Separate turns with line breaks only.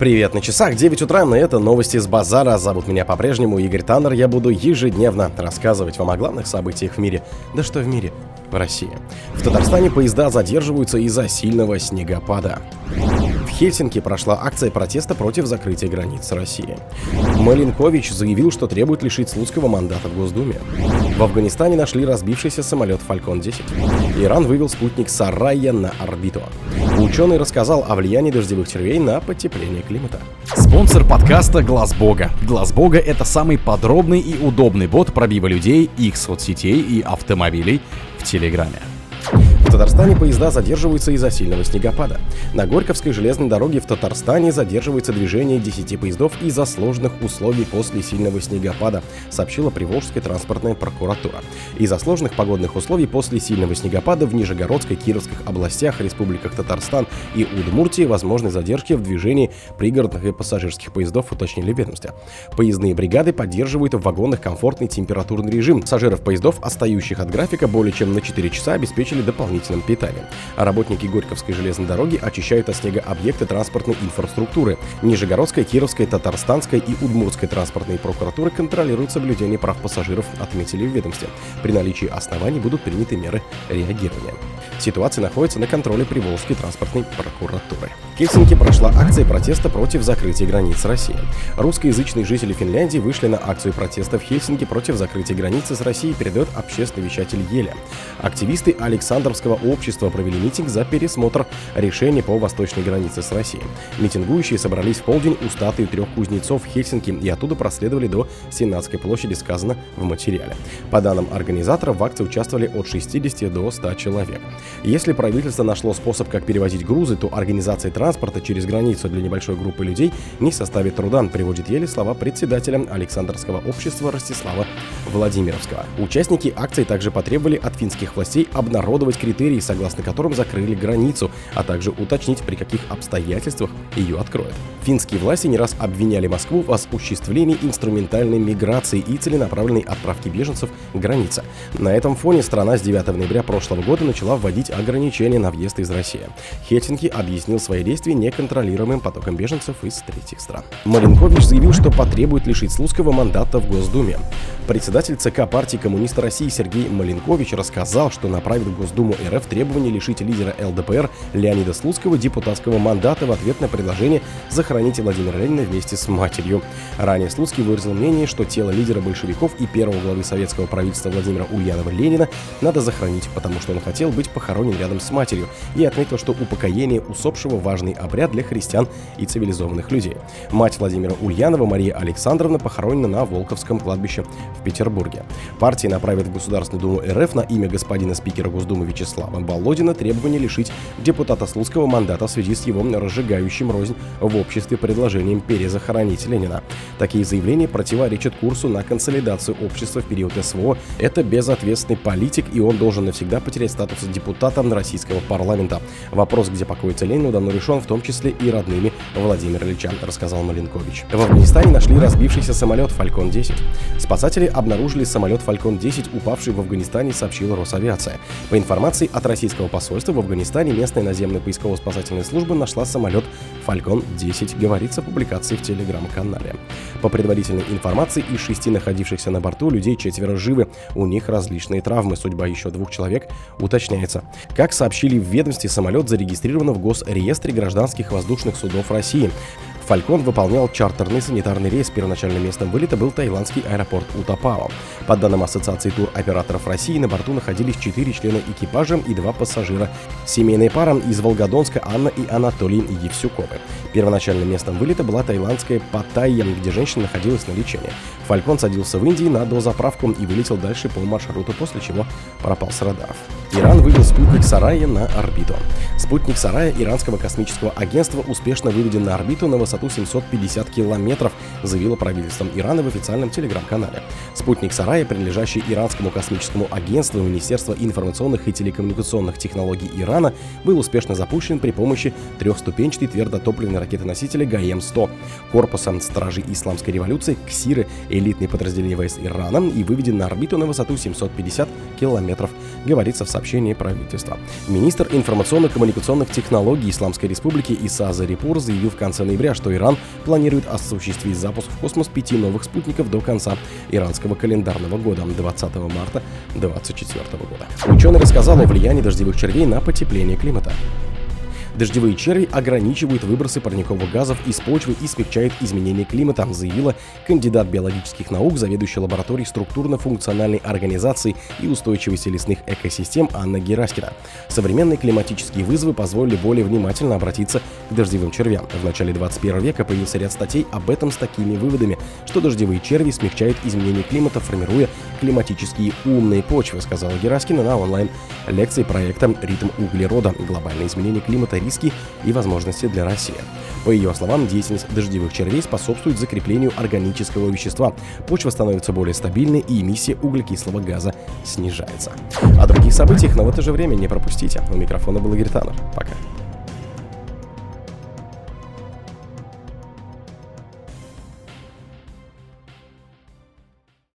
Привет на часах, 9 утра, и это новости с базара. Зовут меня по-прежнему Игорь Таннер. Я буду ежедневно рассказывать вам о главных событиях в мире. Да что в мире? В России. В Татарстане поезда задерживаются из-за сильного снегопада. Хельсинки прошла акция протеста против закрытия границ России. Маленкович заявил, что требует лишить Слуцкого мандата в Госдуме. В Афганистане нашли разбившийся самолет «Фалькон-10». Иран вывел спутник «Сарайя» на орбиту. Ученый рассказал о влиянии дождевых червей на потепление климата.
Спонсор подкаста Глаз Бога. Глаз Бога это самый подробный и удобный бот пробива людей, их соцсетей и автомобилей в Телеграме.
В Татарстане поезда задерживаются из-за сильного снегопада. На Горьковской железной дороге в Татарстане задерживается движение 10 поездов из-за сложных условий после сильного снегопада, сообщила Приволжская транспортная прокуратура. Из-за сложных погодных условий после сильного снегопада в Нижегородской, Кировских областях, республиках Татарстан и Удмуртии возможны задержки в движении пригородных и пассажирских поездов, уточнили ведомстве. Поездные бригады поддерживают в вагонах комфортный температурный режим. Пассажиров поездов, остающих от графика более чем на 4 часа, обеспечили дополнительно дополнительным питанием. А работники Горьковской железной дороги очищают от снега объекты транспортной инфраструктуры. Нижегородская, Кировская, Татарстанская и Удмуртская транспортные прокуратуры контролируют соблюдение прав пассажиров, отметили в ведомстве. При наличии оснований будут приняты меры реагирования. Ситуация находится на контроле Приволжской транспортной прокуратуры. В Хельсинки прошла акция протеста против закрытия границ России. Русскоязычные жители Финляндии вышли на акцию протеста в Хельсинки против закрытия границы с Россией, передает общественный вещатель Еля. Активисты Александровского общества провели митинг за пересмотр решения по восточной границе с Россией. Митингующие собрались в полдень у статуи трех кузнецов в Хельсинки и оттуда проследовали до Сенатской площади, сказано в материале. По данным организаторов, в акции участвовали от 60 до 100 человек. Если правительство нашло способ, как перевозить грузы, то организация транспорта через границу для небольшой группы людей не составит труда, приводит еле слова председателя Александрского общества Ростислава Владимировского. Участники акции также потребовали от финских властей обнародовать критерии, согласно которым закрыли границу, а также уточнить, при каких обстоятельствах ее откроют. Финские власти не раз обвиняли Москву в осуществлении инструментальной миграции и целенаправленной отправки беженцев к границе. На этом фоне страна с 9 ноября прошлого года начала вводить ограничения на въезд из России. Хельсинки объяснил свои действия неконтролируемым потоком беженцев из третьих стран. Маленкович заявил, что потребует лишить Слуцкого мандата в Госдуме. Председатель ЦК партии коммуниста России Сергей Маленкович рассказал, что направит в Госдуму РФ требование лишить лидера ЛДПР Леонида Слуцкого депутатского мандата в ответ на предложение захоронить Владимира Ленина вместе с матерью. Ранее Слуцкий выразил мнение, что тело лидера большевиков и первого главы советского правительства Владимира Ульянова Ленина надо захоронить, потому что он хотел быть похоронен рядом с матерью, и отметил, что упокоение усопшего важный обряд для христиан и цивилизованных людей. Мать Владимира Ульянова, Мария Александровна, похоронена на Волковском кладбище в Петербурге. Партия направит в Государственную Думу РФ на имя господина спикера Госдумы Вячеслава Болодина требование лишить депутата Слуцкого мандата в связи с его разжигающим рознь в обществе предложением перезахоронить Ленина. Такие заявления противоречат курсу на консолидацию общества в период СВО. Это безответственный политик, и он должен навсегда потерять статус депутата российского парламента. Вопрос, где покоится Ленин, давно решен, в том числе и родными Владимира Ильича, рассказал Маленкович. В Афганистане нашли разбившийся самолет «Фалькон-10». Спасатели обнаружили самолет «Фалькон-10», упавший в Афганистане, сообщила Росавиация. По информации от российского посольства в Афганистане местная наземная поисково-спасательная служба нашла самолет «Фалькон-10», говорится в публикации в телеграм-канале. По предварительной информации, из шести находившихся на борту людей четверо живы, у них различные травмы, судьба еще двух человек уточняется. Как сообщили в ведомстве, самолет зарегистрирован в Госреестре гражданских воздушных судов России. Фалькон выполнял чартерный санитарный рейс. Первоначальным местом вылета был таиландский аэропорт Утапао. По данным Ассоциации туроператоров России, на борту находились четыре члена экипажа и два пассажира. Семейная пара из Волгодонска Анна и Анатолий Евсюковы. Первоначальным местом вылета была таиландская Паттайя, где женщина находилась на лечении. Фалькон садился в Индии на дозаправку и вылетел дальше по маршруту, после чего пропал с радаров. Иран вывел спутник Сарая на орбиту. Спутник Сарая иранского космического агентства успешно выведен на орбиту на высоту 750 километров, заявило правительство Ирана в официальном телеграм-канале. Спутник Сарая, принадлежащий иранскому космическому агентству Министерства информационных и телекоммуникационных технологий Ирана, был успешно запущен при помощи трехступенчатой твердотопливной ракеты-носителя ГАЕМ-100, корпуса Стражей Исламской революции, КСИРы, элитные подразделения войск Ирана и выведен на орбиту на высоту 750 километров, говорится в сообщении сообщении правительства. Министр информационно-коммуникационных технологий Исламской Республики Иса Зарипур заявил в конце ноября, что Иран планирует осуществить запуск в космос пяти новых спутников до конца иранского календарного года 20 марта 2024 года. Ученый рассказал о влиянии дождевых червей на потепление климата. Дождевые черви ограничивают выбросы парниковых газов из почвы и смягчают изменение климата, заявила кандидат биологических наук, заведующая лабораторией структурно-функциональной организации и устойчивости лесных экосистем Анна Гераскина. Современные климатические вызовы позволили более внимательно обратиться к дождевым червям. В начале 21 века появился ряд статей об этом с такими выводами, что дождевые черви смягчают изменение климата, формируя климатические умные почвы, сказала Гераскина на онлайн-лекции проекта «Ритм углерода. Глобальное изменение климата риски и возможности для России. По ее словам, деятельность дождевых червей способствует закреплению органического вещества. Почва становится более стабильной и эмиссия углекислого газа снижается. О других событиях, но в это же время не пропустите. У микрофона был Игорь Таннер. Пока.